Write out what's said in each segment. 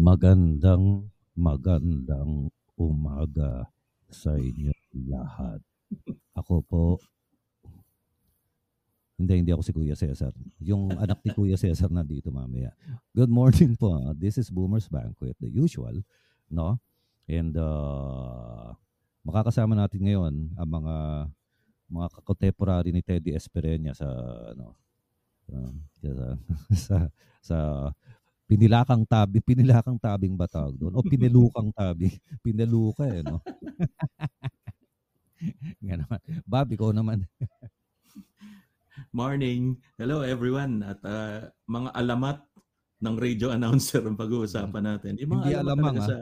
Magandang, magandang umaga sa inyo lahat. Ako po, hindi, hindi ako si Kuya Cesar. Yung anak ni Kuya Cesar na dito mamaya. Good morning po. This is Boomer's Banquet, the usual, no? And uh, makakasama natin ngayon ang mga mga contemporary ni Teddy Espereña sa ano uh, sa, sa sa pinilakang tabi, pinilakang tabing ba tawag doon? O pinilukang tabi, pinaluka eh, no? Nga naman. Bob, ikaw naman. Morning. Hello everyone. At uh, mga alamat ng radio announcer ang pag-uusapan natin. Yung mga Hindi alamang, ah. sa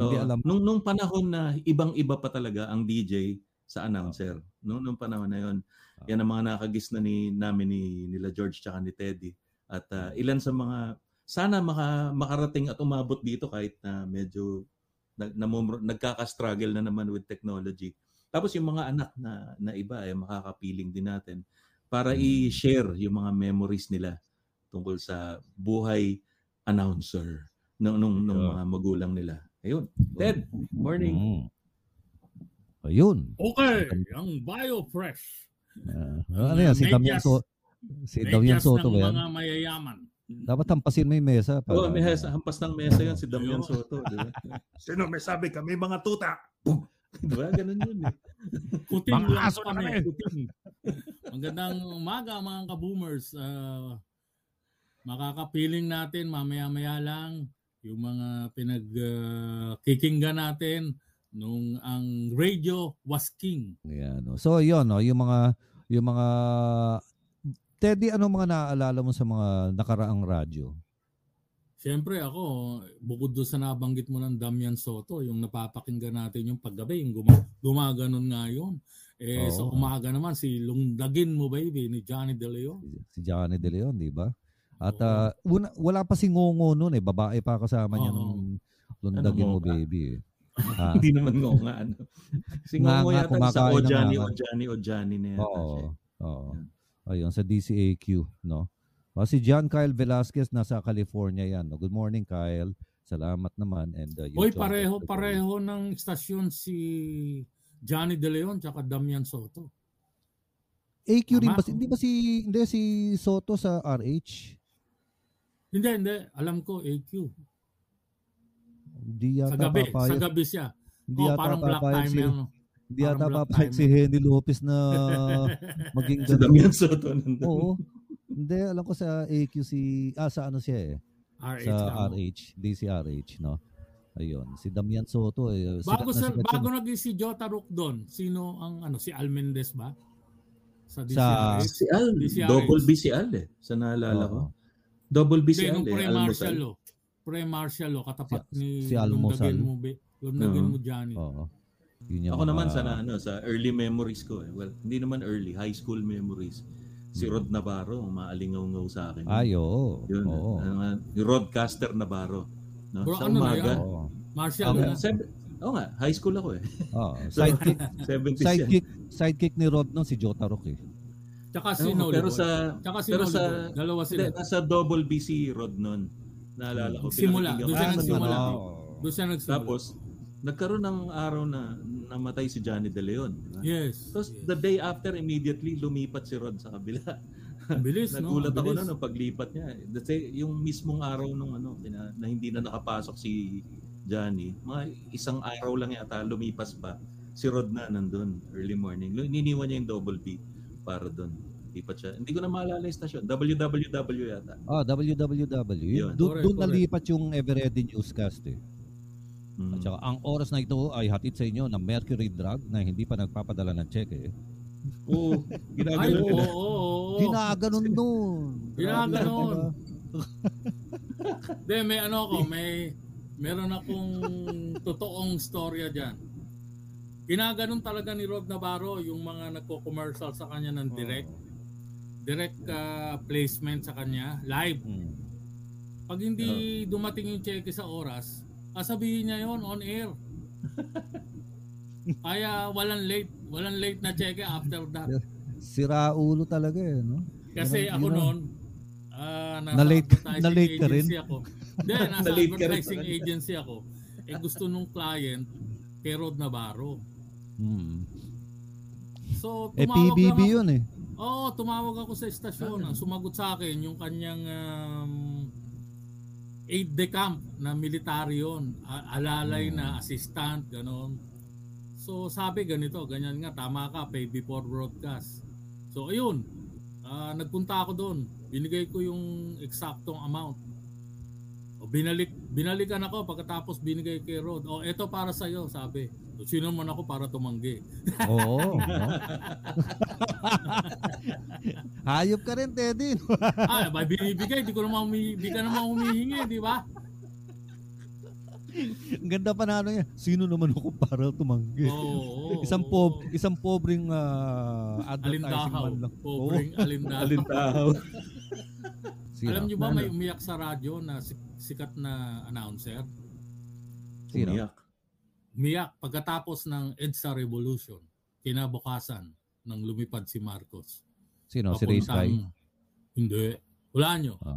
Hindi Oo. alam. Nung nung panahon na ibang-iba pa talaga ang DJ sa announcer. Nung nung panahon na 'yon. Ah. Yan ang mga nakagis na ni namin ni nila George tsaka ni Teddy. At ah, ilan sa mga sana maka, makarating at umabot dito kahit na medyo nag, namumro- nagkaka-struggle na naman with technology. Tapos yung mga anak na na iba ay makakapiling din natin para Mm. i-share yung mga memories nila tungkol sa buhay announcer nung nung, nung mga magulang nila. Ayun. Ted, morning. Mm. Ayun. Okay, ang BioFresh. Uh, ano yan? Si Damian, so, si Damian Medyas Soto ng ba yan? mga mayayaman. Dapat hampasin mo yung mesa. Para, Oh, may has, hampas ng mesa yun si Damian. Soto, di ba? Sino may sabi kami mga tuta? di ba? Ganun yun eh. Kuting Mga lang aso na kami. Kuting. Magandang umaga mga ka-boomers. Ah, makakapiling natin mamaya-maya lang yung mga pinag-kikinggan natin nung ang radio was king. Yan, no. So, yun, no, yung mga, yung mga, Teddy, ano mga naaalala mo sa mga nakaraang radyo? Siyempre ako, bukod doon sa nabanggit mo ng Damian Soto, yung napapakinggan natin yung paggabi, yung guma- gumaganon nga yun. Eh, sa Oo. umaga naman, si Lungdagin Mo Baby ni Johnny De Leon. Si Johnny De Leon, di ba? At Oo. ah, una, wala pa si Ngongo noon eh. Babae pa kasama niya Oo. nung lundagin Ano, mo, Ngonga? baby. Eh. Ah, Hindi naman nga nga ano. Si Nga, Ngongo nga, yata sa kumakain ng Ojani, nga. Ojani, Ojani na yata Oo. siya. Oo. Yan. Ayun, sa DCAQ, no? O, si John Kyle Velasquez nasa California yan. No? Good morning, Kyle. Salamat naman. And, uh, John pareho, pareho ng istasyon si Johnny De Leon tsaka Damian Soto. AQ rin Tama. ba? si- Hindi ba si, hindi si Soto sa RH? Hindi, hindi. Alam ko, AQ. Hindi Sa yata gabi, sa papayag. gabi siya. Hindi oh, yata parang black time si, yan. Hindi yata papayag si. Henry Lopez na maging Si ganun. Damian Soto nandun. Oo. Hindi, alam ko sa AQ si, ah, sa ano siya eh. RH Sa lang. RH, DCRH, no? Ayun, si Damian Soto eh. Bago na sa sikat bago naging si Jota Rook doon, sino ang ano si Al Mendez ba? Sa Sa- DCRH? Si Al, DCRH. double B si Al eh. Sa naalala ko. Oo. Double B si Hindi, Al nung eh. pre-martial lo. Pre-martial lo, katapat Si- ni si Almusal. Lundagin mo, Be- Lundagin Oo. mo Johnny. Oo. Yun yung Ako mga- naman sa na- ano sa early memories ko eh. Well, hindi naman early, high school memories. Si Hmm. Rod Navarro, ang maalingaw-ngaw sa akin. Ay, oo. Yun. Oo. Yung Rodcaster Navarro. No? Bro, sa ano na umaga. yan? Oo. Martial Okay. na. Seb- Oo nga, high school ako eh. Oo. Sidekick, 70s yan. sidekick, sidekick ni Rod nun si Jota Rock eh. Tsaka si Nolly pero sa Tsaka si pero sa. Dalawa sila. hindi, nasa double B si Rod nun. Naalala ko. Simula, doon siya nagsimula. Doon siya nagsimula. Tapos, nagkaroon ng araw na namatay si Johnny De Leon. di ba? yes. Tapos yes. the day after, immediately lumipat si Rod sa kabila. Bilis, no? Nagulat ako na nung paglipat niya. Kasi yung mismong araw nung ano, na, na hindi na nakapasok si Johnny, mga isang araw lang yata lumipas pa. Si Rod na nandun, early morning. Niniwan niya yung double B para doon. Lipat siya. Hindi ko na maalala yung station. WWW yata. Ah, WWW. Doon nalipat yung Everready Newscast eh. Mm. At saka ang oras na ito ay hatid sa inyo ng Mercury Drug na hindi pa nagpapadala ng check eh. Oo, Ay, ginagano oo, oo, oo. Ginaganon nun. Ginaganon. Hindi, may ano ako, may meron akong totoong storya diyan. Ginaganon talaga ni Rod Navarro yung mga nagko-commercial sa kanya ng direct direct ah, placement sa kanya, live. Mm. Pag hindi dumating yung cheque sa oras, sasabihin niya yon on air. Kaya walang late, walang late na cheque after that. Sira ulo talaga eh, no? Kasi ako noon, ah, nasa Na-late- advertising na-late ka rin? agency Ako. Hindi, nasa rin sa advertising agency ako. Eh gusto nung client kay Rod Navarro. Hmm. So, Eh, tumawag PBB lang ako. yun eh. Oo, tumawag ako sa estasyon. Ang sumagot sa akin yung kanyang um, aide de camp na military yun. A- alalay na assistant, ganon. So sabi ganito, ganyan nga, tama ka, pay before broadcast. So ayun, ah, nagpunta ako doon. Binigay ko yung eksaktong amount. O binalik, binalikan ako pagkatapos binigay kay Rod. O eto para sa iyo, sabi. Sino man ako para tumanggi. Oo. no? Hayop ka rin, Teddy. ah, ba binibigay, di ko naman humi, di ka naman humihingi, di ba? Ang ganda pa na ano niya. Sino naman ako para tumanggi? Oo. isang oo. pob, isang pobreng ah, advertising Alindahaw. man lang. Oo. Pobreng alindahaw. Alintahaw. Sino? Alam niyo ba Ano? may umiyak sa radyo na si- sikat na announcer? Sino? Umiyak. Umiyak pagkatapos ng EDSA Revolution, kinabukasan nang lumipad si Marcos. Sino? Si Sky? Papuntang- Hindi. Wala nyo. Ah.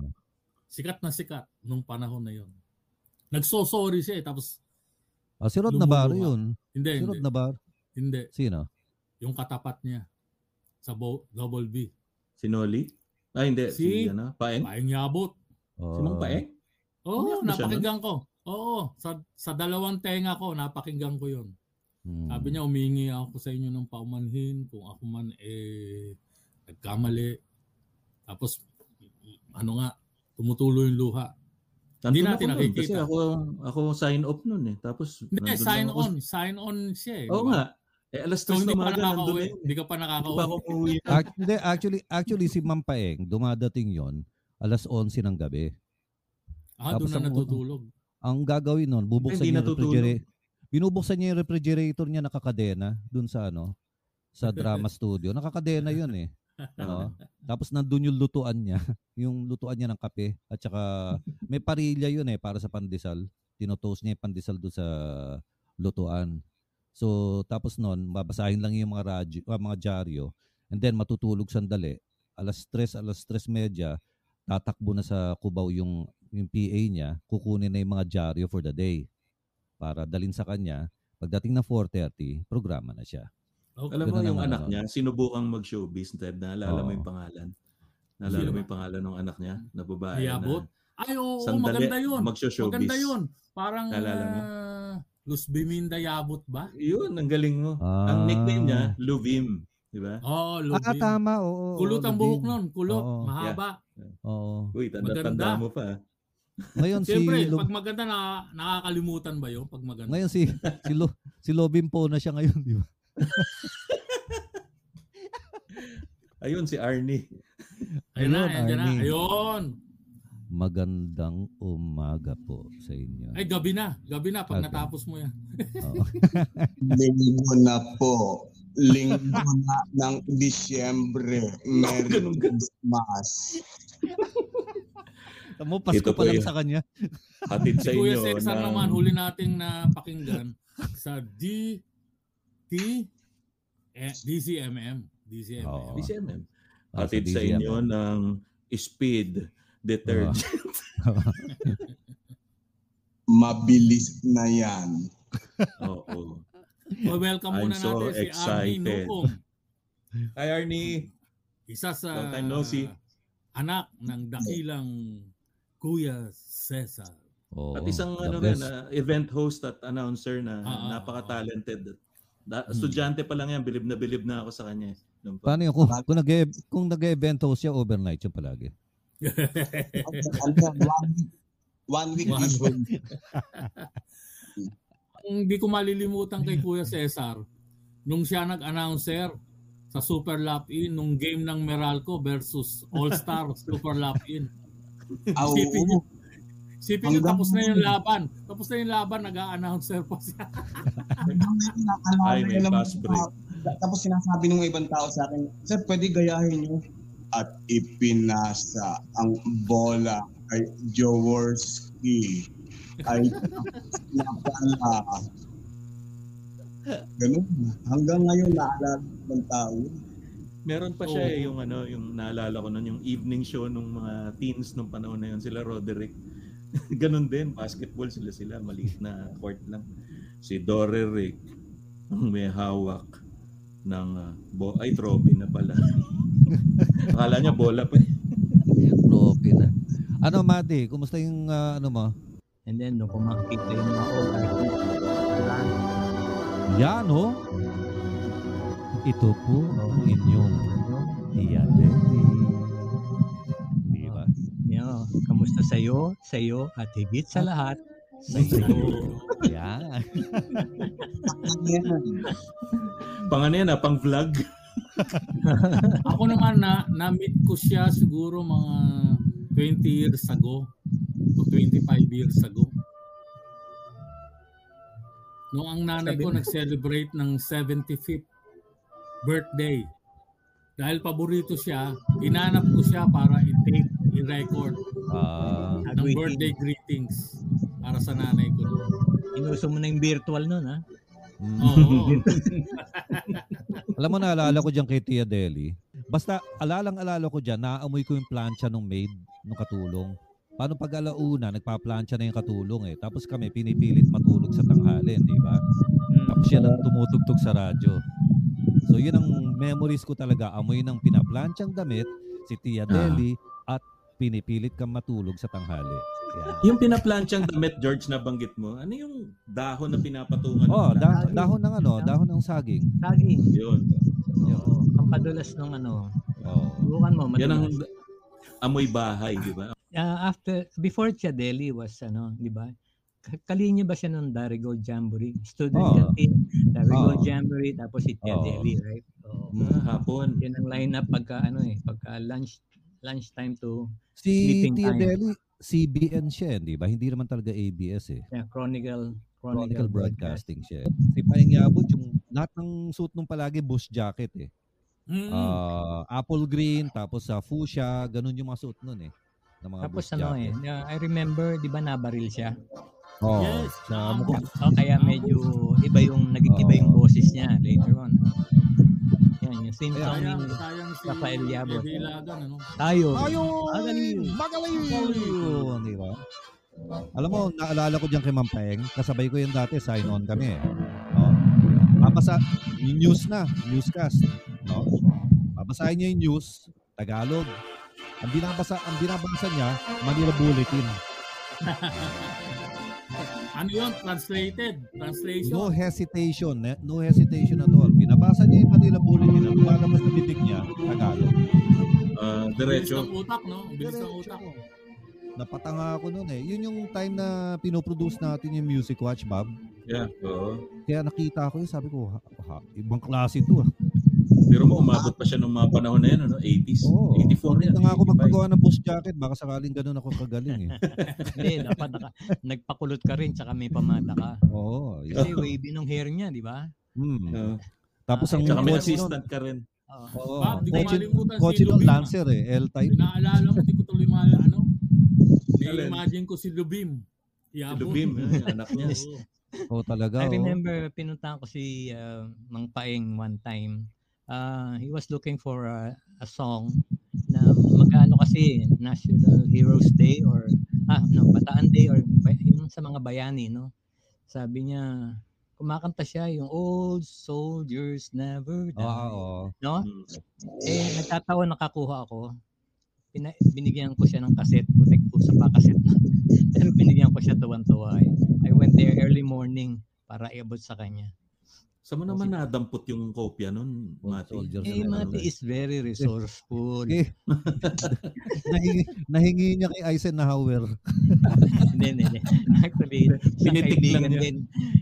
Sikat na sikat nung panahon na yon. Nagso-sorry siya eh, tapos Ah, si Rod. Navarro yun. hindi, Si hindi, Rod Navarro. hindi. Sino? Yung katapat niya sa bo- double B. Si Noli? Ah, hindi. Si, Si- ano? Paeng? Paeng yabot. Oh, Si Mang Paeng? Oo, siya napakinggan ko. Oo, sa, sa dalawang tenga ko, napakinggan ko yun. Hmm. Sabi niya, umingi ako sa inyo ng paumanhin kung ako man eh nagkamali. Tapos, ano nga, tumutuloy yung luha. Hindi natin ako nakikita. Kasi ako, ako sign off nun eh. Tapos, Hindi, sign ako. on. Sign on siya eh. Oo di ba? nga. Eh, alas So, 3 hindi na pa nandun yun. Hindi ka pa Hindi pa nakakauwi. umuwi. Hindi, actually, actually si Ma'am Paeng, dumadating yon alas 11 ng gabi. Ah, doon Tapos na ang- natutulog. Ang gagawin nun, bubuksan niya yung refrigerator. Binubuksan niya yung refrigerator niya nakakadena dun sa ano, sa drama studio. Nakakadena yun eh. Oo. Tapos nandun yung lutuan niya, yung lutuan niya ng kape at saka may parilya yun eh para sa pandesal. Tinotoast niya yung pandesal doon sa lutuan. So tapos nun, babasahin lang yung mga radyo, ah, mga dyaryo and then matutulog sandali. Alas 3, alas 3 media, tatakbo na sa kubaw yung yung PA niya, kukunin na yung mga dyaryo for the day para dalin sa kanya. Pagdating ng 4.30, programa na siya. Okay. Alam mo Ganun yung anak ano. niya, sinubukang mag-showbiz, Ted. Naalala mo Oo. yung pangalan? Naalala mo yung pangalan ng anak niya? Na babae Mayabot? na Ay, oo, sandali, maganda yun. magsho-showbiz. Maganda yun. Parang Naalala mo? uh, Luz Biminda Yabot ba? Yun, ang galing mo. Ah. Ang nickname niya, Luvim. Di ba? Oo, oh, Ah, tama, oo. Kulot ang buhok nun. Kulot. Oo. Mahaba. Oo. Uy, tanda-tanda mo pa. Ngayon si Siyempre, Lo- pag maganda na nakakalimutan ba yun? Pag maganda. ngayon si si Lo, si Lobin po na siya ngayon, di ba? Ayun, si Arnie. Ayun na, Ayun, na. Arnie. Ayun. Magandang umaga po sa inyo. Ay, gabi na. Gabi na pag Okay. natapos mo yan. Oo. Linggo na po. Linggo na ng Disyembre. Merry. Christmas. Tamo Pasko Ito pa lang yun. sa kanya. Hatid sa Si Kuya inyo. Cesar ng- naman, huli nating napakinggan sa D T eh, DCMM. DCMM. DCMM. Ah, Hatid sa inyo ng speed detergent. Mabilis na yan. Oo. So, welcome I'm muna so natin si Arnie excited. Nukom. Hi, Arnie. Isa sa no see. anak ng dakilang Kuya Cesar. Oo, At isang ano rin, ah, event host at announcer na Ah, ah, napaka-talented. Da- Hmm. Estudyante pa lang yan, bilib na bilib na ako sa kanya. eh. Nung pa- Paano yun? Kung, kung, nag kung nag-event host siya, overnight siya palagi. One week, one week before. Hindi ko malilimutan kay Kuya Cesar nung siya nag-announcer sa Super Lap In nung game ng Meralco versus All-Star Super Lap In. Ah, oo. Niyo, Hanggang tapos na yung laban. Tapos na yung laban, nag-a-announcer pa siya. Ay, may fast break. Tapos sinasabi ng ibang tao sa akin, Sir, pwede gayahin niyo. At ipinasa ang bola kay Jaworski. Ay napala. Ganun. Hanggang ngayon, naalala ng tao. yun. Meron pa siya Oo. eh, yung ano, yung naalala ko nun, yung evening show nung mga teens nung panahon na yun, sila Roderick. Ganun din, basketball sila sila, maliit na court lang. Si Dore Rick, ang may hawak ng uh, bo- ay trophy na pala. Akala niya bola pa. eh. Trophy na. Ano, Mati? Kumusta yung ah, ano mo? And then, nung kumakita yung mga overseas, Yan, oh. Ito po ang inyong Debbie. Di ba? Yo, kamusta sa'yo? Sa'yo at higit sa lahat, sa'yo. Yan. Pang ano yan, ah, pang vlog. Ako naman na na-meet ko siya siguro mga 20 years ago o 25 years ago. Noong ang nanay ko nag-celebrate ng 75th birthday. Dahil paborito siya, inanap ko siya para i-tape, i-record Ah, ng Greeting. birthday greetings para sa nanay ko. Inuso mo na yung virtual nun, ha? mm. Oo. Alam mo, naalala ko dyan kay Tia Deli. Basta, alalang-alala ko dyan, naamoy ko yung plancha nung maid, nung katulong. Paano pag alauna, nagpa-plancha na yung katulong eh. Tapos kami, pinipilit matulog sa tanghalin, di ba? Tapos yan ang tumutugtog sa radyo. So yun ang memories ko talaga. Amoy ng pinaplanchang damit, si Tia Deli, at pinipilit kang matulog sa tanghali. Yan. Yung pinaplanchang damit, George, na banggit mo, ano yung dahon na pinapatungan? ng Oh, da- dahon ng ano, dahon ng saging. Saging. Yun. Oo. Ang padulas nung ano. Oh. Subukan mo, Yan ang amoy bahay, di ba? Ah, after, before Tia Deli was, ano, di ba? Kalinya ba siya ng Darigo Jamboree? Student Oo. canteen, Darigo Oo. Jamboree, tapos si Tia Oo. Deli, right? Oo. Ah, hapon. Yan ang lineup pagka, ano eh, pagka lunch, lunch time to Si Sleeping Tia time. Deli, CBN siya, di ba? Hindi naman talaga ABS eh. yeah, Chronicle, Chronicle Broadcasting siya. Si Paing Yabot, yung lahat ng suit nung palagi bush jacket eh. Mm. Ah, apple green, tapos sa fuchsia, ganun yung mga suit nun eh. Ng mga Tapos ano eh, jacket. uh, I remember, di ba nabaril siya? Oh, Yes, sa naabot. mukha. So, kaya medyo iba yung, naging iba yung boses niya later on. Yan, yung same song si Rafael Ilagan, ano? tayo. Ayun! Magaling! Magaling! Di ba? Alam mo, naalala ko dyan kay Ma'am Peng, kasabay ko yun dati, sign on kami. eh. No? Babasa, yung news na, newscast. No? Babasahin niya yung news, Tagalog. Ang binabasa, ang binabasa niya, Manila Bulletin. Ano yun? Translated. Translation. No hesitation, eh, no hesitation at all. Binabasa niya yung Manila Bulletin, ang lumalabas na bibig niya, Tagalog. Bilis diretso. ng utak, no? Ang Bilis ng utak. Napatanga ako noon eh. Yun yung time na pinoproduce natin yung Music Watch, Bob. Yeah, oo. Kaya nakita ko yun, sabi ko, ha, ha, ibang klase to. ah. Pero mo, umabot pa siya nung mga panahon na yan, ano? 80s. Oo. 84 yan. na nga ako 85. magpagawa ng bush jacket, baka sakaling ganun ako kagaling eh. Hindi, dapat naka, nagpakulot ka rin, tsaka may pamata ka. Oo. yun. Kasi wavy nung hair niya, di ba? Hmm. Oo. Tapos ang Tsaka may assistant ka rin. Oo. oo, Bob, di ko malimutan si Lubim, ah. Lancer eh, L-type. Pinaalala mo, di ko tuloy ma ano. Alin? imagine ko si Lubim. Si Yabo. Lubim, eh, anak niya. Yes. Oo. Oo talaga. I oo. remember, pinuntahan ko si uh, Mang Paeng one time. Uh, he was looking for a, a song na magkano kasi National Heroes Day or ah no Bataan Day or yung sa mga bayani no sabi niya kumakanta siya yung old soldiers never die Oo, oo. no Hmm. eh nagtatawa nakakuha ako Pina- binigyan ko siya ng kaset butek po sa pa kaset na pero binigyan ko siya tuwan-tuwa eh. I went there early morning para iabot sa kanya Sa mo naman nadampot yung kopya nun, Old Mati? soldiers Eh, na Mati is very resourceful. Eh, nahingi, nahingi niya kay Eisenhower. Hindi, hindi, hindi. Actually, isang Pinitik lang kaibigan niya. din,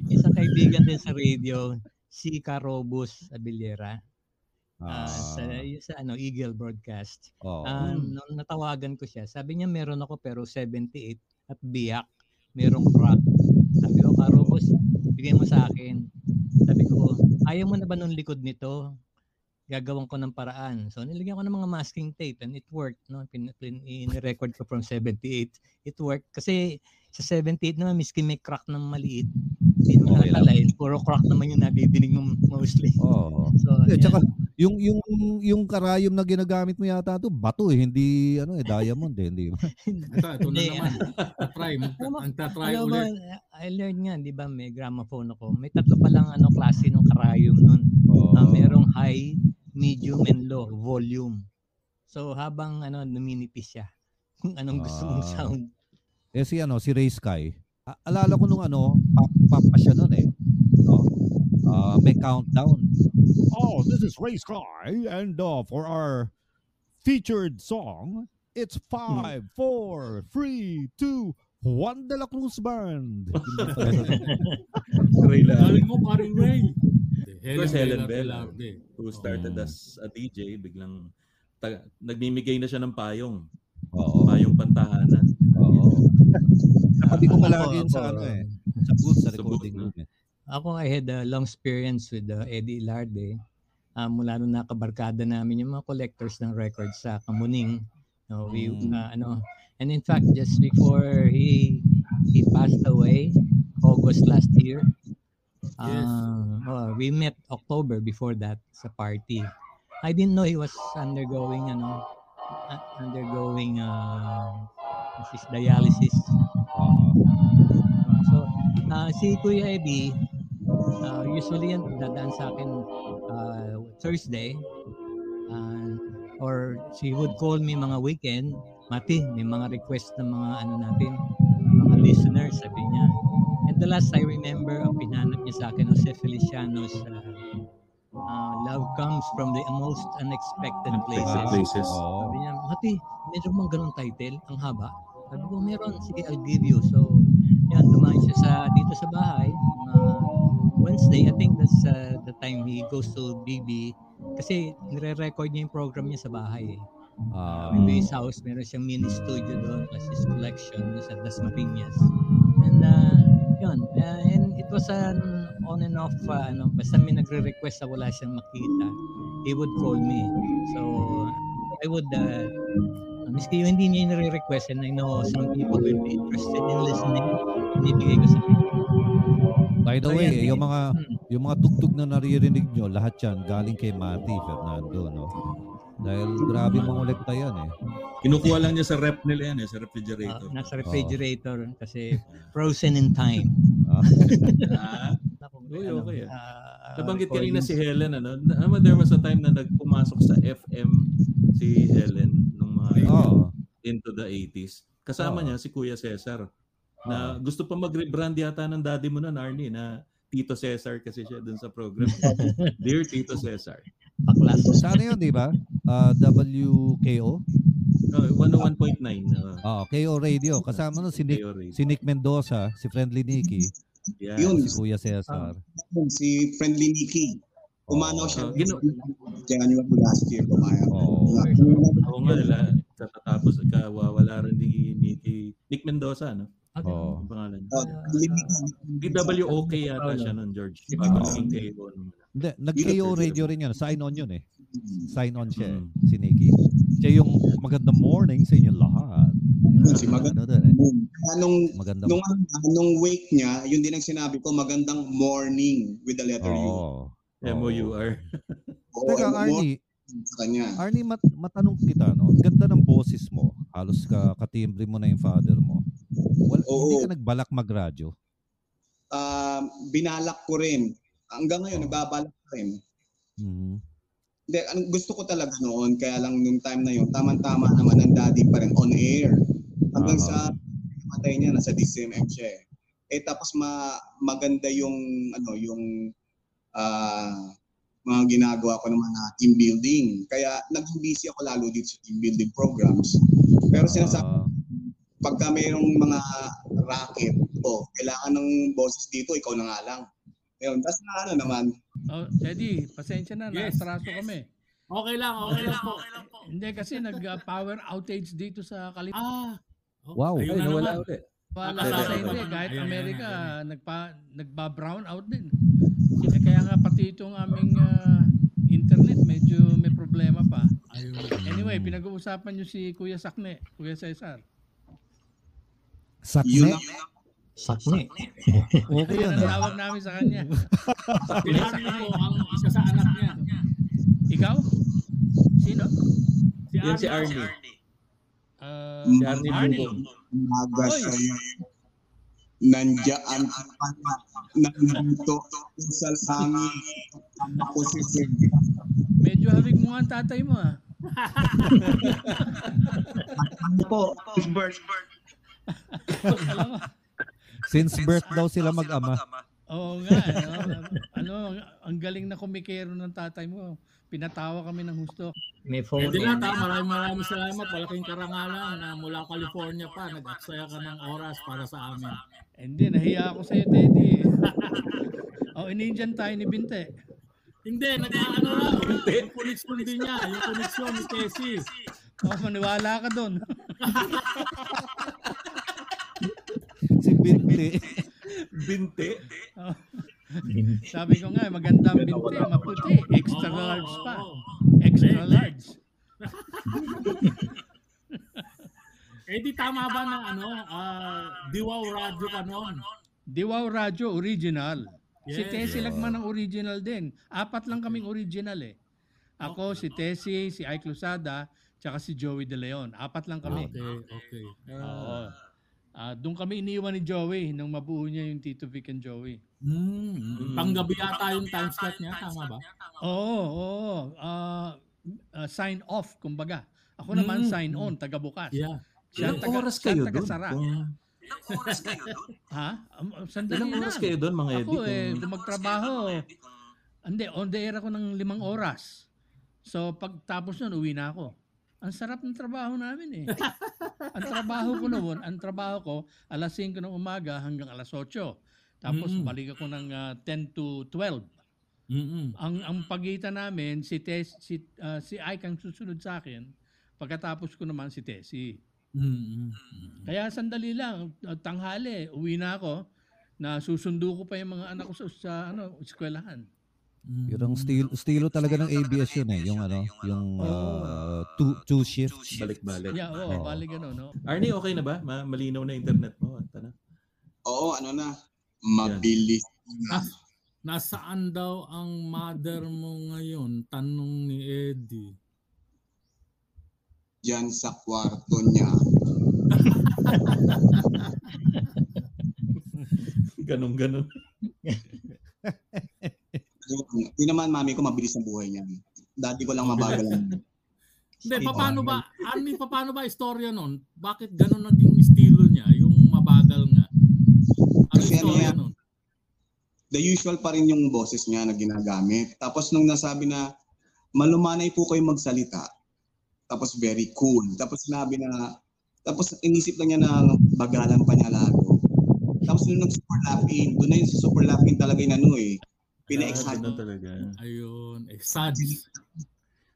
isang kaibigan din sa radio, si Carobus Abiliera, Ah, ah, sa, yung sa ano, Eagle Broadcast. oo. Ah, nung natawagan ko siya, sabi niya meron ako pero 78 at biyak, merong crack. Sabi ko, Carobus, bigay mo sa akin. Sabi ko, ayaw mo na ba nung likod nito? Gagawin ko ng paraan. So, nilagyan ko ng mga masking tape and it worked. No? Pin, pin, in-record ko from 78. It worked. Kasi sa 78 naman, miski may crack ng maliit, hindi naman Okay nakalay. Puro crack naman yung nadidinig mo mostly. Oo. So, Eh, yan. tsaka, yung yung yung karayom na ginagamit mo yata to bato eh, hindi ano eh diamond eh, hindi. ba? Ito, ito na naman. Try, ang tatry mo, ulit. I learned nga, di ba, may gramophone ako. May tatlo pa lang ano, klase ng karayom nun. Oo. Ah, merong high, medium, and low volume. So habang ano, numinipis siya, kung anong gusto mong Ah. sound. Eh si ano, si Ray Sky. a- alala ko nung ano, pop pa siya noon eh. Ah, may countdown. Oh, this is Ray Sky and uh, for our featured song, it's 5 4 3 2 Juan de la Cruz Band. Hindi Galing mo, paring Ray. course, Helen Bell. Who started Oo. as a DJ, biglang ta- nagmimigay na siya ng payong. Oo. Payong pantahanan. Oo. Sabi ko palagi yun sa ano eh. Sa booth, sa Sa recording booth, room eh. Ako, I had a long experience with uh, Eddie Ilarde. Uh, mula nung nakabarkada namin yung mga collectors ng records sa Kamuning. No, we, uh, ano, and in fact, just before he he passed away, August last year, Yes. uh, oh, we met October before that sa party. I didn't know he was undergoing ano uh, undergoing uh, dialysis. Oo. Ah, si Kuya Eddie, ah, usually yan dadaan sa akin ah, Thursday. Ah, or she would call me mga weekend, Mati, may mga request ng mga ano natin, mga listeners, sabi niya. And the last I remember, ang pinanap niya sa akin, Jose Feliciano's ah, ah, Love Comes from the Most Unexpected Places. Places. Sabi niya, Mati, meron bang ganong title? Ang haba. Sabi ko, meron. Sige, I'll give you. So, yan, dumaan siya sa, dito sa bahay. Mga Wednesday, I think that's uh, the time he goes to BB. Kasi nire-record niya yung program niya sa bahay. Eh. Ah, Maybe his house, meron siyang mini studio doon plus his collection sa Dasmariñas. And uh, yun, uh, and it was an on and off, uh, ano, basta may nagre-request na wala siyang makita, he would call me. So, I would, uh, miski yung hindi niya yung nare-request and I know some people will be interested in listening, binibigay ko sa kanila. By the So, way, yan, yung mga Hmm. yung mga tugtog na naririnig nyo, lahat yan galing kay Mati Fernando, no? Dahil grabe mangolekta yan eh. Kinukuha lang niya sa rep nila yan, eh, sa Uh, refrigerator. nasa refrigerator kasi frozen in time. Ah, Ah, Uy, okay, ah, nabanggit kanina si Helen, ano? Ano, there was a time na nagpumasok sa FM si Helen Oo. into the 80s. Kasama Oo. niya si Kuya Cesar na gusto pa mag-rebrand yata ng daddy mo na Arnie na Tito Cesar kasi siya dun sa program. Dear Tito Cesar. Paklas. Sa ano yun, di ba? Ah, WKO? Oh, 101.9. Uh, Oo, KO Radio. Kasama nun si Nick, si Nick Mendoza, si Friendly Nicky, Yeah. Yun, si Kuya Cesar. si Friendly Nicky. Umano siya. Oh, gino- January last year, kumaya. Oo. Oo nga, katatapos kawawala rin ni Nicky, Nick Mendoza, no? Okay. Ang pangalan. Uh, DWOK yata siya nun, George. Bago naging KO. Hindi, nag-KO Radio rin yun. Sign on yun eh. Sign on siya eh, Mm. si Nicky. Siya yung magandang morning sa inyo lahat. Si maganda- Ano doon eh. Nung, Magandang nung, nung wake niya, yun din ang sinabi ko, magandang morning with the letter U. Oo. M-O-U-R. Teka, Arnie, sa kanya. Arnie, mat matanong kita, no? Ang Ganda ng boses mo. Halos ka katimbre mo na yung father mo. Wal, Oo. Hindi ka nagbalak magradyo. Ah, binalak ko rin. Hanggang ngayon, Oo. nagbabalak ko rin. Mhm. Hindi, gusto ko talaga noon, kaya lang nung time na yun, tamang-tama naman ang daddy pa rin on air. Hanggang Aha. sa matay niya, nasa DCMM siya eh. Eh tapos ma maganda yung ano yung ah, mga ginagawa ko naman na team building. Kaya naging busy ako lalo dito sa team building programs. Pero sinasabi Ah, pagka mayroong mga racket, oh, kailangan ng boses dito, ikaw na nga lang. Ayun, tas na ano naman, Oh, Eddie, pasensya na, Yes. naatraso kami. Okay lang, okay lang po. Hindi kasi nag-power outage dito sa California. Ah. oh, Wow. Ayun Ay, na nawala naman. ulit. Wala Ayan, sa hindi, kahit Amerika, nagpa, nagba-brown out din. Pati itong aming ah, internet, medyo may problema pa. Anyway, pinag-uusapan nyo si Kuya Sakne, Kuya Cesar. sakne? yun Sakne. Okay yan. ang ah. tawag namin sa kanya. Pinari po ang isa sa anak niya. Ikaw? Sino? Si Yan si Arnie. Arnie. Ah, Si Arnie Arnie. Umaga Oy. sa'yo. Nandiyan. Nandito sa langit. Ako si Sir. Medyo hawig mo ang tatay mo ah. Ano po? Alam mo, Since birth daw sila mag-ama. Oo nga. Ano, ano, ang galing na kumikero ng tatay mo. Pinatawa kami ng husto. May phone. Pwede na ta, maraming maraming salamat. Malaking karangalan na mula California pa, nag-aksaya ka ng oras para sa amin. Hindi, nahiya ako sa'yo, Teddy. oh, inindian tayo ni Binte. Hindi, nag-ano raw. Yung connection din niya, yung connection ni Tessie. Oh, maniwala ka doon. Si Binti. Binte. Oh. Sabi ko nga, maganda ang Binte, maputi. Extra large pa. Extra large. Eh di tama ba ng ano, ah, Diwaw Radio ka noon? Diwaw Radio Original. si Yes. Tessie Lagman ang original din. Apat lang kaming original eh. Ako, si Tessie, si Ike Lusada, tsaka si Joey De Leon. Apat lang kami. Okay, okay. Oo. Ah, doon kami iniwan ni Joey nung mabuo niya yung Tito Vic and Joey. Hmm, panggabi yata yung time slot niya, tama ba? Oo, oo. Ah, ah, sign off, kumbaga. Ako naman Mm. sign on, taga bukas. Yeah. Siya Ilang taga, oras siya kayo taga doon? sara. Kung- Ha? Um, um, sandali Ilang lang. oras kayo doon, mga Ako Eddie? eh, kung magtrabaho. Hindi, on the air ako ng limang oras. So pagtapos nun, uwi na ako. Ang sarap ng trabaho namin eh. ang trabaho ko noon, ang trabaho ko, alas 5 ng umaga hanggang alas 8. Tapos Mm. balik ako ng ah, 10 to 12. Mm-mm. Ang ang pagitan namin si Tess, si ah, si Ike ang susunod sa akin. Pagkatapos ko naman si Tessie. Mm-mm. Kaya sandali lang, uh, tanghali, uwi na ako na susundo ko pa yung mga anak ko sa, sa ano, eskwelahan. Mm. Yun ang estilo, estilo talaga ng ABS yun eh. Yung ano, yung uh, two, two shifts. Balik-balik. Yeah, oo, Oo. bali gano'n, no? Arnie, okay na ba? Ma- malinaw na internet mo. At ano? Oo, ano na. Mabilis na. Ah, nasaan daw ang mother mo ngayon? Tanong ni Eddie. Diyan sa kwarto niya. Ganun, ganun. Hindi naman mami ko mabilis ang buhay niya. Dati ko lang mabagal Hindi, paano ba, Arnie, paano ba istorya nun? Bakit ganun naging estilo niya? Yung mabagal nga. Ano Kasi ano istorya yan? nun? the usual pa rin yung boses niya na ginagamit. Tapos nung nasabi na malumanay po kayo magsalita. Tapos very cool. Tapos sinabi na tapos inisip lang niya na bagalan pa niya lalo. Tapos nung nag-super laughing, doon na yung super laughing talaga yung ano eh. Ah, Pina-exaggerate. ganun talaga. Ayun, exage.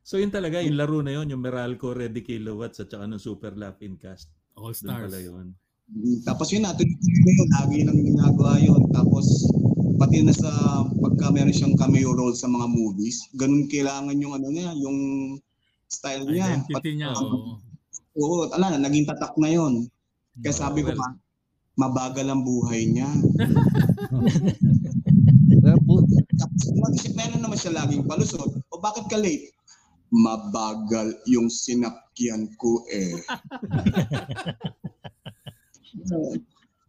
So yun talaga, yung laro na yun, yung Meralco Ready Kilowatts at saka ng Super Laughing Cast. All Doon stars. pala yun. Tapos yun natin yun, lagi lang ginagawa yun. Tapos pati na sa pagka meron siyang cameo role sa mga movies, ganun kailangan yung ano niya, yung style niya. Identity Pati- niya, oo. Oo, ala, naging tatak na yun. Kaya sabi ko well. ma, mabagal ang buhay niya. Tapos mag-isip meron naman siya laging palusot. O bakit ka late? Mabagal yung sinakyan ko eh.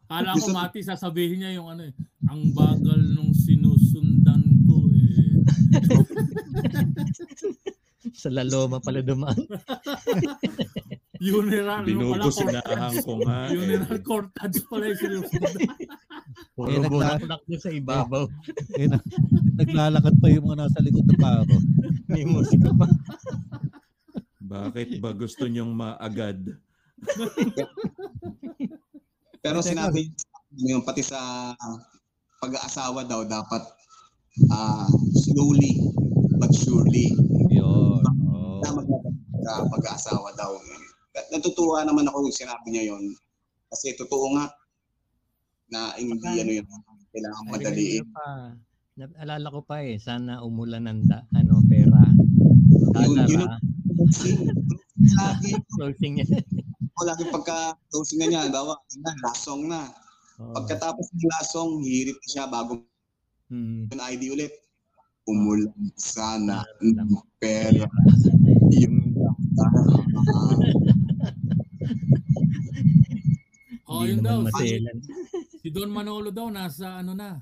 Kala ko mati sasabihin niya yung ano eh, ang bagal nung sinusundan ko eh. Sa laloma pala dumaan. Funeral, ano pala, Binubos cor- na ahang ko nga. eh. funeral cortage pala yung sinusundan. Puro Eh, nagla- bulaklak doon sa ibabaw. eh, na, naglalakad pa yung mga nasa likod ng karo. May musika pa. Bakit ba gusto niyong maagad? Pero sinabi yung pati sa pag-aasawa daw dapat ah, slowly but surely Yun. Oh. na magpapag pag-aasawa daw. At Natutuwa naman ako yung sinabi niya yon kasi totoo nga na hindi ano yun kailangan madaliin. Pa, naalala ko pa eh, sana umulan ng da, ano, pera. Yun- Dollar yun ah. Lagi Closing niya. ako lagi pagka closing na niya, bawa na lasong na. Oo. Pagkatapos ng lasong, hirit siya bago Hmm. yung ID ulit. umulan sana ng pera. Yung Oh, Hindi yun daw. naman Si, maselan. si Don Manolo daw nasa ano na.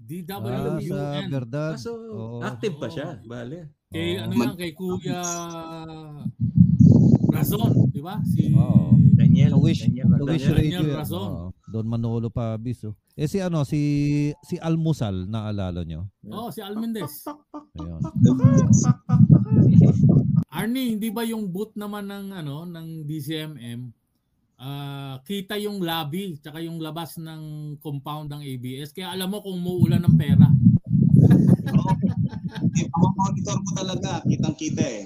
Ah, sa verdad. Kaso Oo. active pa siya, bale. Kay ano yan, kay Kuya Razon, di ba? Si Oo. Daniel. Wish, Daniel. sa Wish Daniel Radio. yan. Razon. Oo. Don Manolo Pabis. Oh. Eh si ano, si si Almusal, naalala nyo? Oh, si Almendez. Ayun. Arnie, hindi ba yung boot naman ng ano ng DCMM ah, kita yung lobby tsaka yung labas ng compound ng ABS kaya alam mo kung muulan ng pera. Eh, ang monitor mo talaga, kitang-kita eh.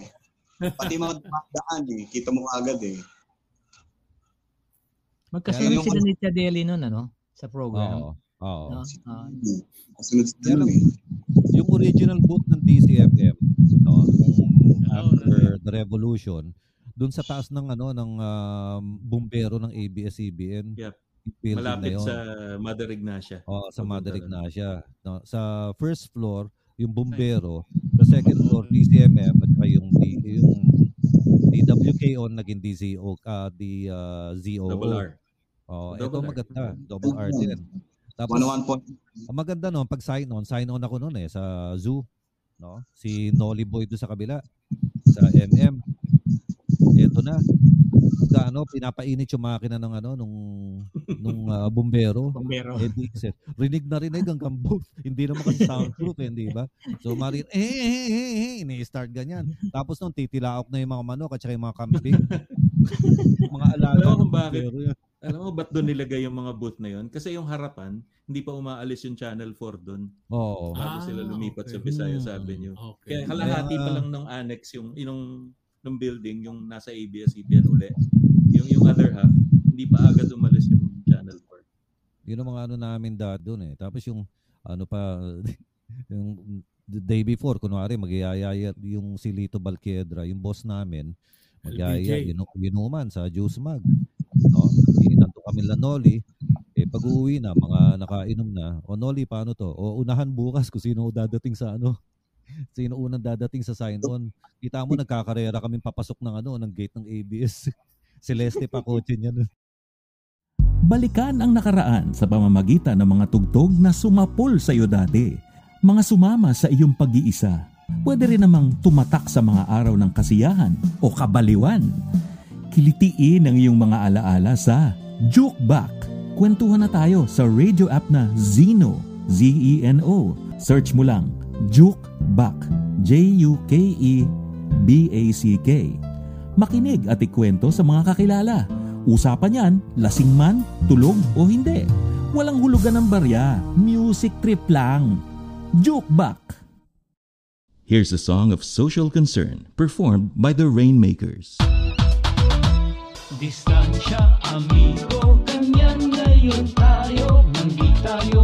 Pati mga daan eh, kita mo agad eh. Magkasunod sila ni Chadeli noon, ano? Sa program. Oo. Oo. No? Ah, Kasunod lang, eh. yung original boot ng DCFM, no, Oo, after the revolution, dun sa taas ng ano ng um, bumbero ng ABS-CBN. Yep. Malapit yun. sa Mother Ignacia. Oh, sa Mother. Ignacia. No, sa first floor, yung bumbero. Sa second floor, DCMM at saka yung, D, yung DWKO naging DZO, ah di uh, ZOO. Double R. Oh, Double ito R. maganda. Double R din. Tapos, One one point. ang maganda noon, pag sign on, sign on ako noon eh, sa zoo. No? Si Nolly Boy doon sa kabila, sa MM. Ito na. Ano, pinapainit yung makina ng ano, nung, nung ah, bumbero. Bombero. Eh, di, kasi rinig na rinig hanggang boom. hindi naman kasi soundproof, eh, di ba? So, marin, eh, eh, eh, eh, eh, ini-start ganyan. Tapos nung titilaok na yung mga manok at saka yung mga kambing. mga alaga. Alam mo kung ng bakit? yun. Alam mo ba't doon nilagay yung mga booth na yon? Kasi yung harapan, hindi pa umaalis yung Channel 4 doon. Oo. Bago sila lumipat sa Visayas Avenue. Ah, Okay. Kaya kalahati pa lang ng annex yung yung ng building yung nasa ABS-CBN uli. Yung yung other half, hindi pa agad umalis yung Channel 4. Yun ang mga ano namin dati doon eh. Tapos yung ano pa yung the day before kunwari magyayaya yung si Lito Balquedra, yung boss namin, magyaya LBJ. yun, inuman sa Juice Mag. No? Nandun kami Lanoli. Eh pag uuwi na, mga nakainom na, o Noli, paano to? O unahan bukas kung sino dadating sa ano. Sino unang dadating sa sign-on. Kita mo, nagkakarera kami papasok ng ano, ng gate ng ABS. Celeste pa kotse niya nun. Balikan ang nakaraan sa pamamagitan ng mga tugtog na sumapol sa iyo dati. Mga sumama sa iyong pag-iisa. Pwede rin namang tumatak sa mga araw ng kasiyahan o kabaliwan. Kilitiin ang iyong mga alaala sa Juke Back. Kwentuhan na tayo sa radio app na Zeno. Z-E-N-O. Search mo lang Juke Back. J-U-K-E B-A-C-K. Makinig at ikwento sa mga kakilala. Usapan yan, lasing man, tulog o hindi. Walang hulugan ng barya, music trip lang. Joke back! Here's a song of social concern performed by the Rainmakers. Distansya, amigo, ganyan ngayon tayo Nang di tayo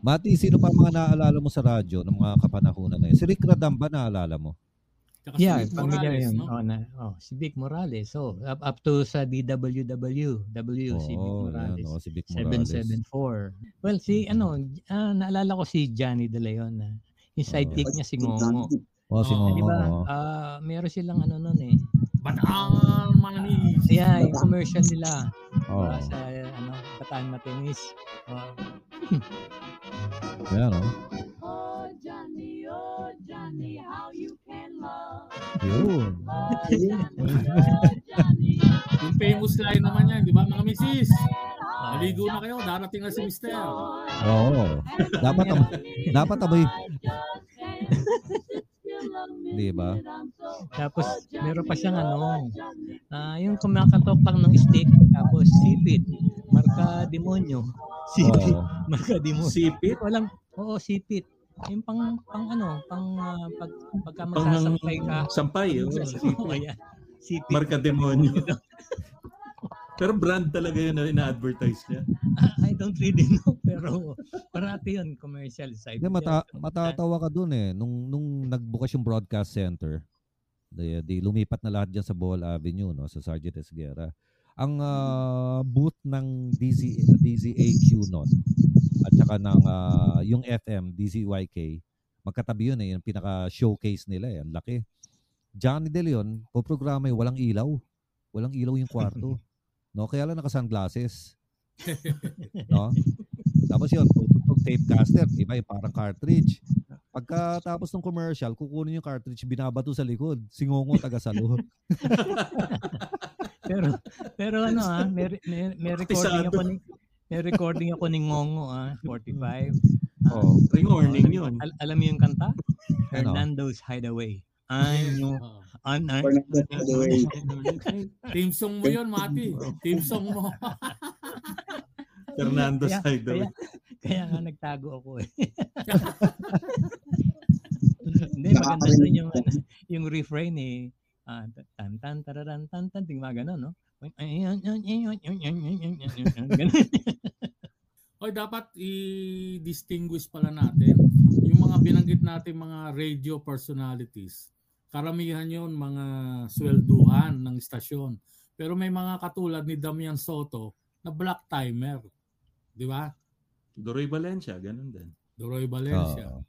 Mati, sino pa mga naaalala mo sa radyo ng mga kapanahunan na yun? Si Rick Radam ba naaalala mo? Tsaka Yeah, si Vic Morales, yun. no? Oh, na, oh, si Vic Morales. So, up, up to sa DWW, W, si Vic Oo, Morales. yan, oh, si Vic Morales. 774. Well, si ano, ah, naalala ko si Johnny De Leon. ah. Yung sidekick niya si Ngongo. Oh, si Oo, Ngongo. Di ba? oo. Ah, meron silang ano nun eh. Bataan Manis. Yeah, yung commercial nila. Oo. ah, sa ano, Bataan Matinis. Oh, Yan, oh. Oh, Johnny, oh, Johnny, how you can love. Yun. Oh, Johnny, oh, Johnny, Yung famous line naman yan, di ba mga misis? Maligo na kayo, darating na si Mister. Oo. Dapat am- dapat amoy, di ba? Tapos, meron pa siyang ano, ah, yung kumakatok lang ng stick, tapos sipit, marka demonyo. Sipit, Oo. marka demonyo. Sipit? Walang, oo, sipit. Yung pang, pang ano, pang, ah, pag, pagka magsasampay ka. sampay, oh. Oo, ayan. Sipit. Marka demonyo. Pero brand talaga yun na ina-advertise niya. I don't really know, pero parati yun, commercial side. Hindi, mata, matatawa ka dun eh. Nung, nung nagbukas yung broadcast center, di, di lumipat na lahat dyan sa Bohol Avenue, no, sa Sargent Esguerra. Ang ah, booth ng DZ, DZAQ noon, at saka ng ah, yung FM, DZYK, magkatabi yun eh, yung pinaka-showcase nila eh, ang laki. Johnny De Leon, po programa eh, walang ilaw. Walang ilaw yung kwarto. no, kaya lang naka-sunglasses. no? Tapos yun, tutugtog tape caster, iba yung parang cartridge. Pagkatapos ng commercial, kukunin yung cartridge, binabato sa likod. Singongo taga-salo. pero pero ano ah, may, may, may recording ako ni may recording ako ni Ngongo ah, 45. oh. Ring warning yun. Al- alam mo yung kanta? Ano? Fernando's Hideaway. I'm your Oo. an Fernando's Hideaway. Team song mo yun, Mati. Team song mo. Fernando's kaya, Hideaway. kaya, kaya nga nagtago ako eh. Hindi, maganda doon yung, ano, yung refrain eh. Ah, tan tan tararan tan tan ting mga ganun, no? Ganun. Oy, dapat i-distinguish pala natin yung mga binanggit natin mga radio personalities. Karamihan yon mga swelduhan ng istasyon. Pero may mga katulad ni Damian Soto na black timer. Di ba? Doroy Valencia, ganun din. Doroy Valencia.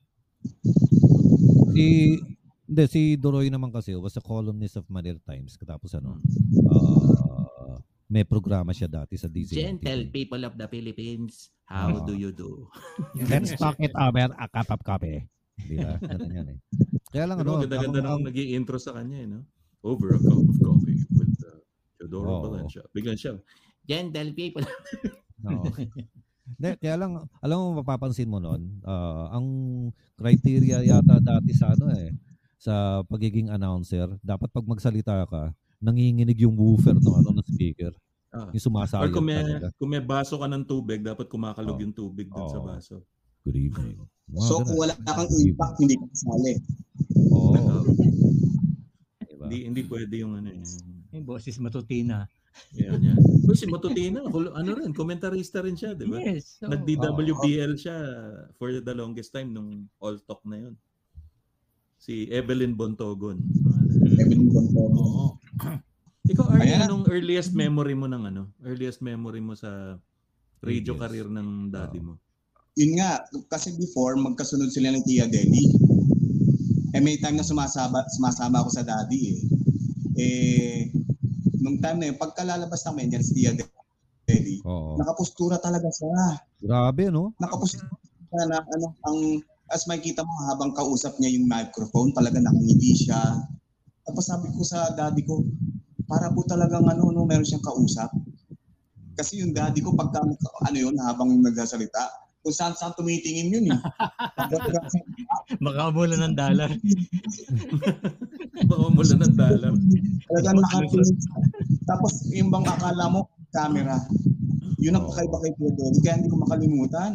Si hindi si Doroy naman kasi was a columnist of Manila Times katapos ano ah, may programa siya dati sa DZMT. Gentle people of the Philippines, how Oo. do you do? Let's talk it over a cup of coffee. Di ba? Ganun yan eh. Kaya lang ano, ganda-ganda ang- nang nag intro sa kanya, eh, no? Over a cup of coffee with uh, Teodoro Oo. Valencia. Bigyan siya, gentle people. Oo. Hindi, kaya lang, alam mo, mapapansin mo noon, ah, ang criteria yata dati sa ano eh, sa pagiging announcer, dapat pag magsalita ka, nanginginig yung woofer ng ano ng speaker. Ah. Yung Or sumasayad kung may, talaga. kung may baso ka ng tubig, dapat kumakalog Oo. yung tubig dun sa Oo. baso. Good evening. Mga So kung wala kang impact, hindi ka kasali. Oo. Oo. Diba? Hindi, hindi pwede yung ano eh. Yung boses matutina. Yan, yan. Uy, si Matutina, ano rin, komentarista rin siya, di ba? Yes. So, Nag-DWBL siya for the longest time nung All Talk na yun. Si Evelyn Bontogon. Evelyn Bontogon. Oo. Ikaw, Arnie, Ayan. anong earliest memory mo ng ano? Earliest memory mo sa radio Yes. career ng daddy mo? Yun nga, kasi before, magkasunod sila ng Tia Deli. Eh may time na sumasaba, sumasama ako sa daddy eh. Eh, nung time na yun, pagkalalabas namin yan si Tia Deli, Oo. nakapustura talaga siya. Grabe, no? Nakapustura siya na ano, ang as makikita mo habang kausap niya yung microphone, talaga nakangiti siya. Tapos sabi ko sa daddy ko, para po talagang ano, no, meron siyang kausap. Kasi yung daddy ko, pagka ano yun, habang nagsasalita, kung saan saan tumitingin yun eh. Makabula ng dollar. Baka mula ng dollar. Talagang nakatingin. Tapos yung bang akala mo, camera. Yun ang pakaiba kay Pedro. Kaya hindi ko makalimutan.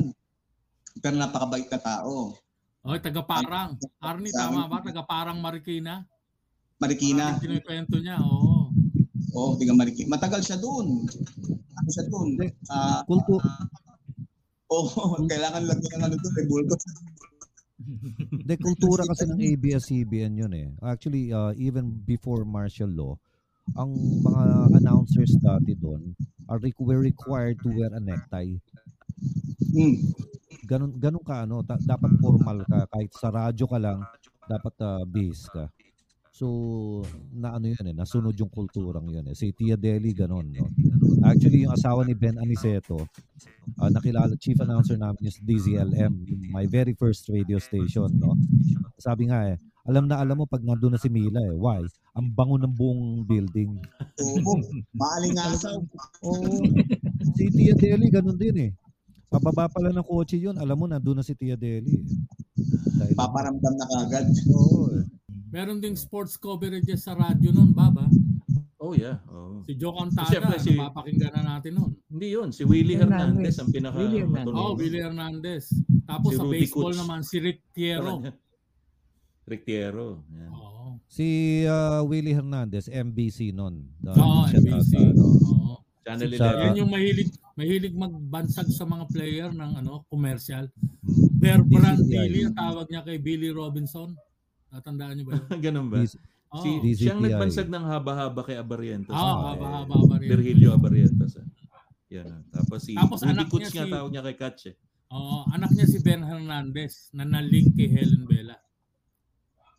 Pero napakabait na tao. Oy, taga-parang. Arnie, tama ba? Taga-parang Marikina? Marikina. Parang kinikwento niya, oo. Oo, oh, tiga Marikina. Matagal siya doon. Ano siya doon? Ah, Kultu Oo, oh, kailangan lagyan ng ano doon, eh, bulto. Hindi, kultura kasi ng ABS-CBN yun eh. Actually, uh, even before martial law, ang mga announcers dati doon are re- were required to wear a necktie. Hmm. Ganun, ganun ka ano, ta- dapat formal ka. Kahit sa radyo ka lang, dapat uh, base ka. So, na ano yun eh, nasunod yung kulturang yun eh. Si Tia Deli, ganun, no? Actually, yung asawa ni Ben Aniceto, uh, nakilala, chief announcer namin is DZLM, yung my very first radio station, no? Sabi nga eh, alam na alam mo pag nandun na si Mila eh. Why? Ang bango ng buong building. Oo. Maalingasaw. Oo. si Tia Deli, ganun din eh. Pababa pala ng kotse yun, alam mo, nandun na si Tia Deli. eh. Dahil, Paparamdam na kagad. Oo eh. Meron ding sports coverages sa radyo noon, Baba. Oh yeah. Oh. Si Joe Cantada, Siyempre, si- napapakinggan na natin noon. Hindi yun. Si Willie Hernandez. Hernandez ang pinaka Willie Hernandez. matunog. Oh, Willie Hernandez. Tapos Si sa Rudy baseball Cooch. naman, si Rick Tiero. Rick Tiero. Yan. Oo. Si uh, Willie Hernandez, MBC nun. The- Oo, siya NBC. ano, Oo. Channel Sa- 11. Yan yung mahilig mahilig magbansag sa mga player ng ano, commercial. Bear Brand DCTI. Billy, ang tawag niya kay Billy Robinson. Tatandaan niyo ba yun? Ganun ba? Oo. Si, DCTI. siyang nagbansag ng haba-haba kay Abarientos. Oo, Ah, haba-haba eh, Abarientos. Virgilio Abarientos. ah. Yan. ah. Tapos si Tapos Rudy anak Cooch niya si- tawag niya kay Katch eh. Oo, anak niya si Ben Hernandez na naling kay Helen Bella.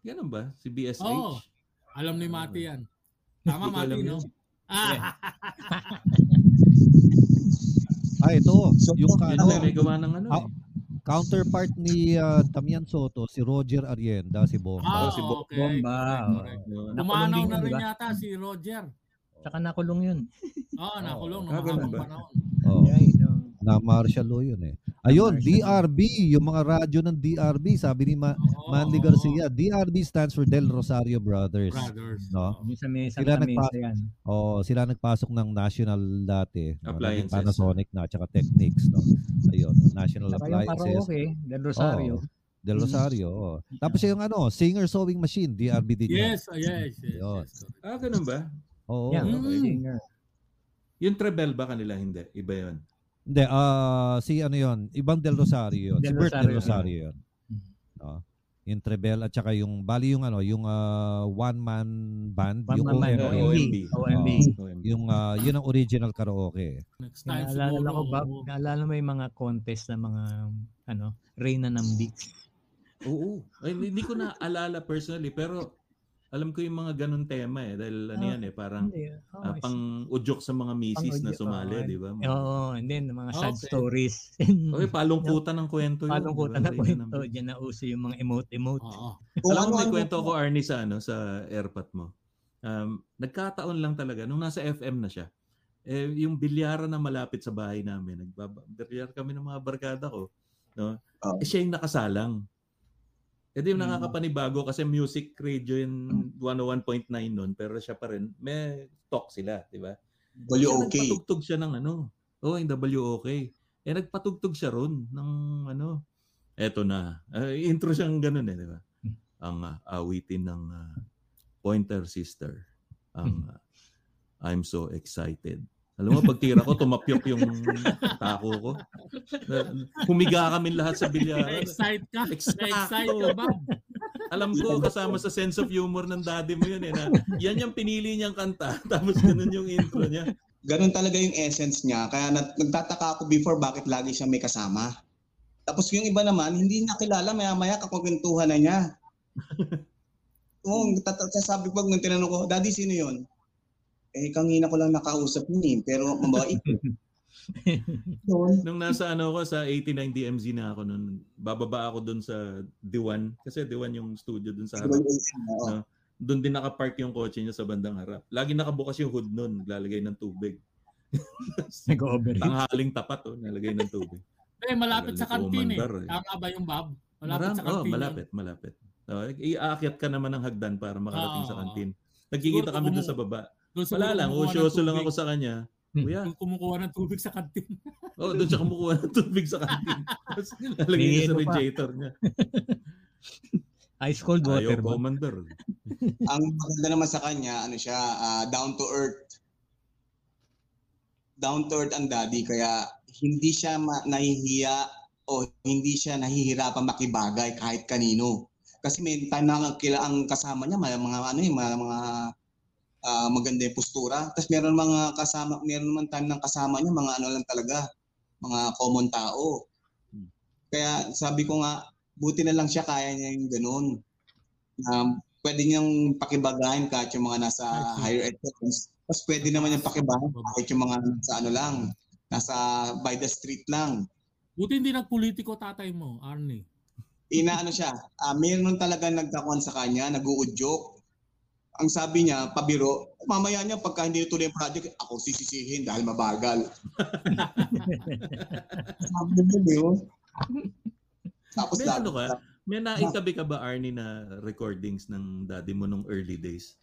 Ganun ba? Si BSH? Oo. Alam ni Mati yan. Tama Mati, no? Ah, Ah, ito. So, yung oh, ka- Yun ano, may gawa ng ano Ah, eh. counterpart ni uh, Damian Soto, si Roger Arienda, si Bomba. ah, si Bo- okay. Bomba, Nakulong na rin yata si Roger. Tsaka nakulong yun. Oo, nakulong Ah, nung ganun mahabang ba? panahon. Oh, Yeah. Na martial law yun eh. Ayun. DRB, yung mga radyo ng DRB, sabi ni Ma- Oo, Manly. Garcia, DRB stands for Del Rosario Brothers. Brothers. No? Yung sa mesa, Sila sa nagpa- mesa yan. Oh, sila nagpasok ng national dati, no? Appliances. Panasonic na tsaka Technics, no. Ayun, national Saka yung appliances. karaoke, Del Rosario. Oo, Del Rosario. oh. Tapos yung ano, singer sewing machine, DRB din. Yes, ah, yes, yes. Yun. yes. Ah, ganun ba? Oo. Yan, Mm. singer. Yung Trebel ba kanila? Hindi. Iba yun. Hindi, ah si ano yon ibang Del Rosario yun. Del si Bert Del Rosario. Yun. No? Yung Trebel at saka yung, bali yung ano, yung ah, one-man band, One yung man band, OMB. OMB. OMB. OMB. Yung, ah, yun ang original karaoke. Next time Naalala siguro. ko ba, naalala mo yung mga contest na mga, ano, Reyna ng Beats. Oo. Ay, hindi ko na alala personally, pero alam ko yung mga ganun tema eh. Dahil ano Ah, yan eh, parang Hindi. Oh, ah, pang udyok sa mga misis na sumali, oo. di ba? Oo, and then mga sad Okay. stories. Okay, palungkutan ng kwento yun. Palungkutan di na ba? kwento. Ng- Diyan na uso yung mga emote-emote. Oo. Kung Alam mo, may kwento ko, Arnie, sa, ano, sa airpot mo. Um, nagkataon lang talaga, nung nasa FM na siya, eh, yung bilyara na malapit sa bahay namin, nagbilyar kami ng mga barkada ko, no? Oh. Eh, siya yung nakasalang. Eh di Hmm. nakakapanibago kasi music radio yung 101.9 nun, pero siya pa rin, may talk sila, di ba? WOK. nagpatugtog siya ng ano, oh, yung WOK. Eh, nagpatugtog siya ron ng ano, eto na. Ah, intro siyang ganun eh, di ba? Ang ah, awitin ng ah, Pointer Sister. Ang ah, I'm so excited. Alam mo, pag tira ko, tumapyok yung tako ko. Humiga kami lahat sa bilyaran. Na-excite ka. Na-excite ka ba? Alam ko, kasama sa sense of humor ng daddy mo yun eh. Na, yan yung pinili niyang kanta. Tapos ganun yung intro niya. Ganun talaga yung essence niya. Kaya nat- nagtataka ako before bakit lagi siya may kasama. Tapos yung iba naman, hindi nakilala, maya-maya kakwentuhan na niya. Oo, tata- sabi pag nung tinanong ko, Daddy, sino yon? Eh, kangina ko lang nakausap niya eh, pero mabait. Nung nasa ano ko sa 89 DMZ na ako nun, bababa ako dun sa Diwan kasi Diwan yung studio dun sa harap. No? Doon din nakapark yung kotse niya sa bandang harap. Lagi nakabukas yung hood nun, naglalagay ng tubig. Nag-overheat. Tanghaling tapat oh, nalagay ng tubig. Eh, malapit sa kantin eh. eh. Tama ba yung Bob? Malapit Maram, sa oh, kantin. yun. malapit, malapit. Oh, iaakyat ka naman ng hagdan para makarating Oo, sa oo. kantin. Nagkikita kami doon sa baba. Doon siguro Wala lang, usyoso lang ako sa kanya. Kuya, Yung kumukuha ng tubig sa kantin. oh, doon siya kumukuha ng tubig sa kantin. Tapos lalagay niya sa radiator niya. Ice cold water Ayaw ba? commander. Ang maganda naman sa kanya, ano siya, ah, down to earth. Down to earth ang daddy, kaya hindi siya ma- nahihiya o hindi siya nahihirapan makibagay kahit kanino. Kasi may time na kila ang kasama niya, mga, mga ano yung mga, mga ah, maganda yung postura. Tapos meron mga kasama, meron naman time ng kasama niya, mga ano lang talaga, mga common tao. Kaya sabi ko nga, buti na lang siya kaya niya yung ganun. Um, pwede niyang pakibagayin kahit yung mga nasa higher ed. Tapos tapos pwede naman niyang pakibagayin kahit yung mga nasa ano lang, nasa by the street lang. Buti hindi nagpolitiko tatay mo, Arnie. Inaano siya, ah meron talaga nagkakuan sa kanya, nag-uudyok. Ang sabi niya, pabiro, mamaya niya pagka hindi tuloy yung project, ako sisisihin dahil mabagal. sabi niya, di ba? Tapos May ano ka? May naikabi ka ba, Arnie, na recordings ng daddy mo nung early days?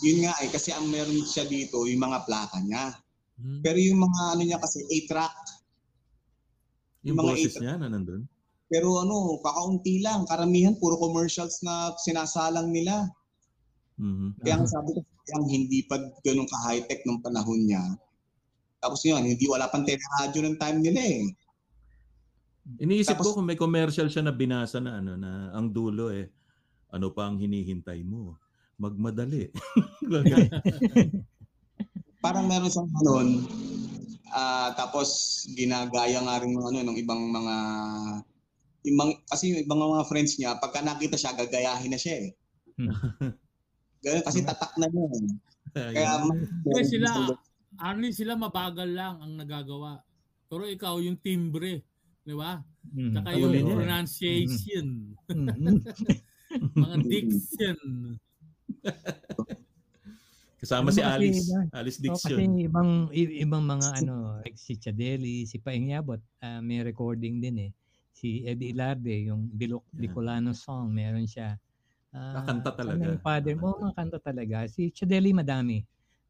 Yun nga eh, kasi ang meron siya dito, yung mga plaka niya. Hmm. Pero yung mga ano niya kasi, 8-track. Yung Mga boses niya na nandun? Pero ano, kakaunti lang. Karamihan, puro commercials na sinasalang nila. Mhm. Kaya ang sabi ko, yung hindi pa ganun ka-high-tech nung panahon niya. Tapos yun, hindi wala pang teleradyo ng time nila eh. Iniisip Tapos- ko kung may commercial siya na binasa na ano na ang dulo eh ano pa ang hinihintay mo? Magmadali. Parang meron siyang ganun. Ah, tapos ginagaya nga rin ng ano ng ibang mga ibang kasi yung ibang mga friends niya pagka nakita siya gagayahin na siya eh. Ganun kasi tatak na niya. eh. Kaya Kasi sila, Arnie, sila mabagal lang ang nagagawa. Pero ikaw, yung timbre, di ba? Mm. Tsaka Ang yung niya. pronunciation, Mhm. mga diction. Kasama Ano si Alice, iba? Alice Oo, Dixon. kasi ibang ibang mga ano, like si Chadeli, si Paingyabot, ah, may recording din eh. Si Eddie Ilarde, yung Bilok Yeah. Bicolano song, meron siya. Ah, kanta talaga. Yung father mo, mga kanta talaga. Si Chadeli madami.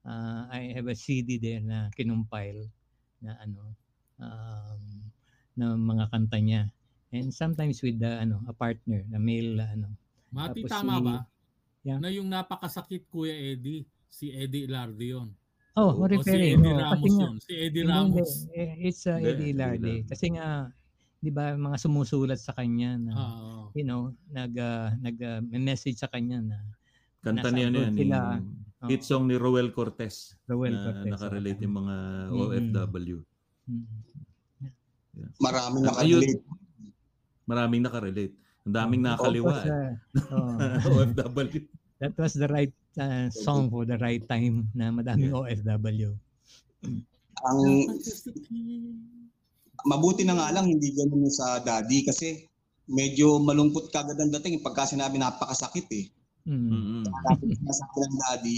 Ah, I have a CD there na kinumpile na ano, um, na mga kanta niya. And sometimes with the, ano, a partner, na male, ano. Mati, Tapos tama si- ba? Yeah. Na yung napakasakit, Kuya Eddie, si Eddie Ilarde yun. Oh, Oo, O si referring. Eddie oh, kasi Ramos yun. Si Eddie hindi. Ramos. Eh, It's uh, Eddie Ilarde. Kasi nga, di ba, mga sumusulat sa kanya na, Oo. you know, nag, uh, nag uh, may message sa kanya na Kanta niya abroad yan. sila. yung hit song ni Roel Cortez Roel na Cortez. nakarelate yung mga. OFW. Mm. Maraming Ah, nakarelate. Maraming nakarelate. Ang daming nakaliwa. Tapos, uh, oh, OFW. that was the right uh, song for the right time na madaming OFW. Ang mabuti na nga lang hindi ganun sa daddy kasi medyo malungkot kagad ang dating pagka sinabi napakasakit eh. Mm. Niya sa akin ng daddy,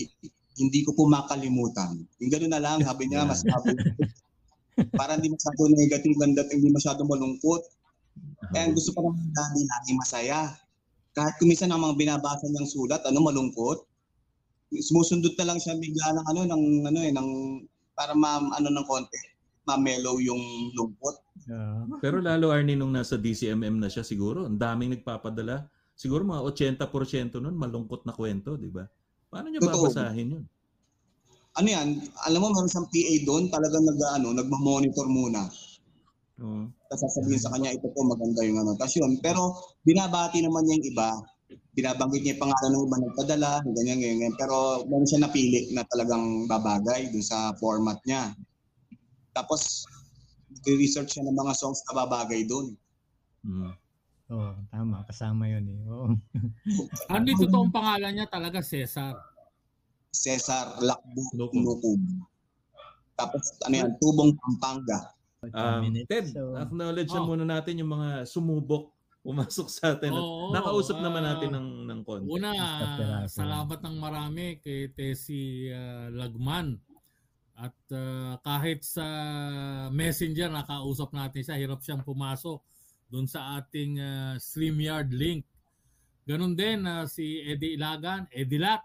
hindi ko po makalimutan. Yung gano'n na lang, sabi niya, mas sabi, para hindi masyado negative ang dating, hindi masyado malungkot. Kaya ang gusto pa ng daddy, lagi masaya. Kahit kumisan ang mga binabasa niyang sulat, ano, malungkot. Sumusundot na lang siya bigla ng ano, ng, ano eh, ng, para ma, ano ng konti, ma-mellow yung lungkot. Uh, Pero lalo Arnie nung nasa DCMM na siya siguro, ang daming nagpapadala. Siguro mga 80% nun malungkot na kwento, di ba? Paano niya Totoo. babasahin yun? Ano yan, alam mo, meron siyang PA doon, talagang nag, ano, nagmamonitor muna. Oo. Tapos sasabihin sa kanya, ito po maganda yung ano. Tapos yun, pero binabati naman niya yung iba. Binabanggit niya yung pangalan ng iba nagpadala, ganyan, ganyan, ganyan. Pero meron siya napili na talagang babagay dun sa format niya. Tapos, research siya ng mga songs na babagay doon. Mm. oh, tama. Kasama yun eh. Oo. Arnie, totoong pangalan niya talaga Cesar. Cesar Lakbo Lukub. Lukub. Tapos, ano yan, Tubong Pampanga. Um. Ted, So, acknowledge na Oh. muna natin yung mga sumubok pumasok sa atin. At Oo, nakausap naman ah, natin ng, ng konti. Una, salamat ng marami kay Tessie ah, Lagman. At ah, kahit sa messenger, nakausap natin siya, hirap siyang pumasok doon sa ating ah, StreamYard link. Ganon din na si Eddie Ilagan, Eddie Lat,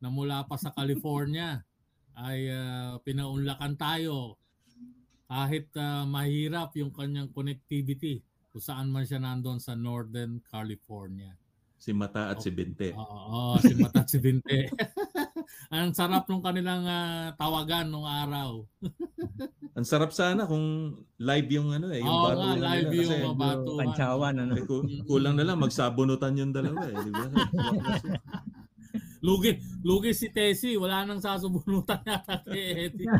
na mula pa sa California, ay ah, pinaunlakan tayo kahit ah, mahirap yung kanyang connectivity kung saan man siya nandun sa Northern California. Si Mata at si Binte. Oo, si Mata at si Binte. Ang sarap nung kanilang ah, tawagan nung araw. Ang sarap sana kung live yung ano eh, yung Oo nga, batuhan live yung Kasi, mga batuhan. Pantsawan, ano? eh, ku- kulang na lang, magsabunutan yung dalawa eh. Di ba? Lugi, lugi si Tessie, wala nang sasubunutan yata kay Eddie.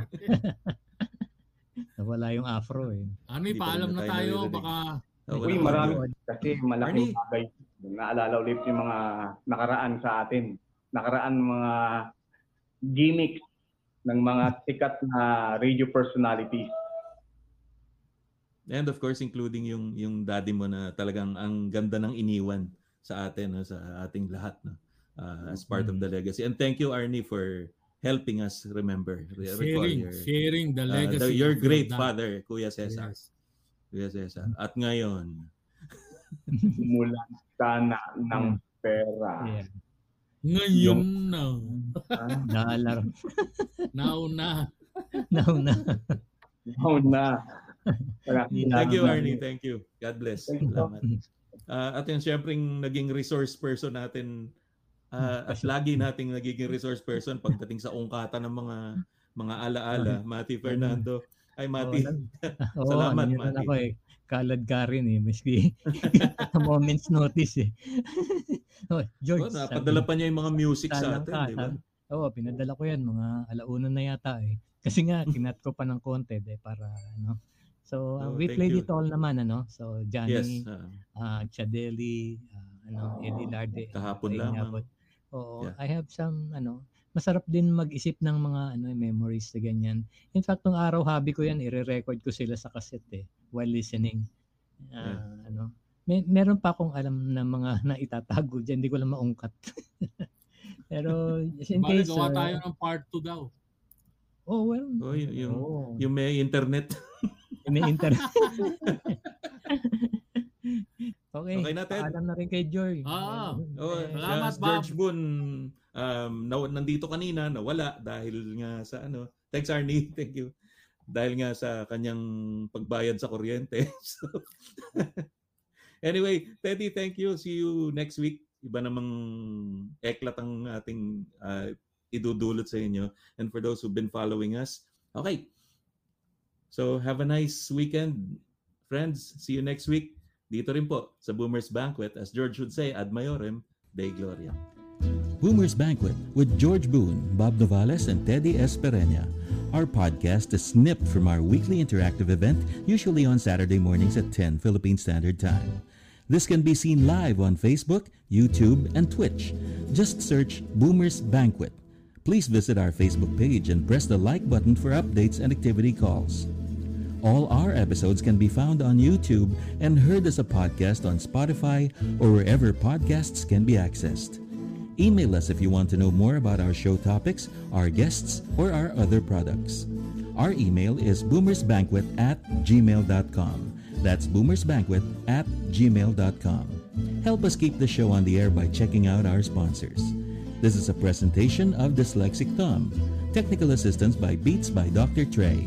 Nawala yung afro eh. Ano, Hindi pa paalam na na tayo tayo, naririnig. baka Oh, Uy, wala marami kasi malaking Arnie. bagay. Naalala ulit yung mga nakaraan sa atin. Nakaraan mga gimmicks ng mga sikat na radio personalities. And of course, including yung yung daddy mo na talagang ang ganda ng iniwan sa atin, no, sa ating lahat, no, uh, as part of the legacy. And thank you, Arnie, for helping us remember, sharing, your, sharing the uh, legacy. the- your great father, Kuya Cesar. Yes. Kuya Cesar. At ngayon, Simulan sana ng pera. Yeah. Ngayon na. Naalar. Now na. Now na. Oh na. Wala. thank you. Arnie. Thank you. God bless. Thank you. Salamat. Uh, at yung syempre naging resource person natin uh, at lagi nating nagiging resource person pagdating sa ungkatan ng mga mga alaala, Mati Fernando. Ay Mati. Oo, Salamat, ano Mati. ako eh. Kalad ka rin eh. Maski a moment's notice eh. oh, George. Oh, napadala pa niya yung mga music sa atin, ka, di ba? sabi- Oo, pinadala ko yan. Mga alauna na yata eh. Kasi nga, kinat ko pa ng konti eh, para ano. So, uh, Oh, we played you. it all naman, ano. So, Johnny, Yes. uh, uh, Chadeli, uh, ano, Eddie Larde. Kahapon inabot. Oo, Yeah. I have some, ano, masarap din mag-isip ng mga ano memories na ganyan. In fact, nung araw habi ko yan, ire-record ko sila sa cassette eh, while listening. Ah, ano, may, meron pa akong alam na mga naitatago dyan, hindi ko lang maungkat. Pero just in Bale, case, gawa ah, tayo ng part 2 daw. oh well, oh, yung, yung, Oo. yung may internet. may internet. okay, Okay na, Ted. paalam na rin kay Joy. Ah, Oh, Eh, Salamat, si George Boon, um, na, nandito kanina, nawala dahil nga sa ano. Thanks, Arnie. Thank you. Dahil nga sa kanyang pagbayad sa kuryente. so, anyway, Teddy, thank you. See you next week. Iba namang eklat ang ating uh, idudulot sa inyo. And for those who've been following us, okay. So have a nice weekend, friends. See you next week. Dito rin po sa Boomers Banquet, as George would say, ad maiorem, Dei Gloria. Boomer's Banquet with George Boone, Bob Novales, and Teddy Espereña. Our podcast is snipped from our weekly interactive event, usually on Saturday mornings at 10 Philippine Standard Time. This can be seen live on Facebook, YouTube, and Twitch. Just search Boomer's Banquet. Please visit our Facebook page and press the like button for updates and activity calls. All our episodes can be found on YouTube and heard as a podcast on Spotify or wherever podcasts can be accessed. Email us if you want to know more about our show topics, our guests, or our other products. Our email is boomersbanquet at gmail.com. That's boomersbanquet at gmail.com. Help us keep the show on the air by checking out our sponsors. This is a presentation of Dyslexic Thumb. Technical assistance by Beats by Dr. Trey.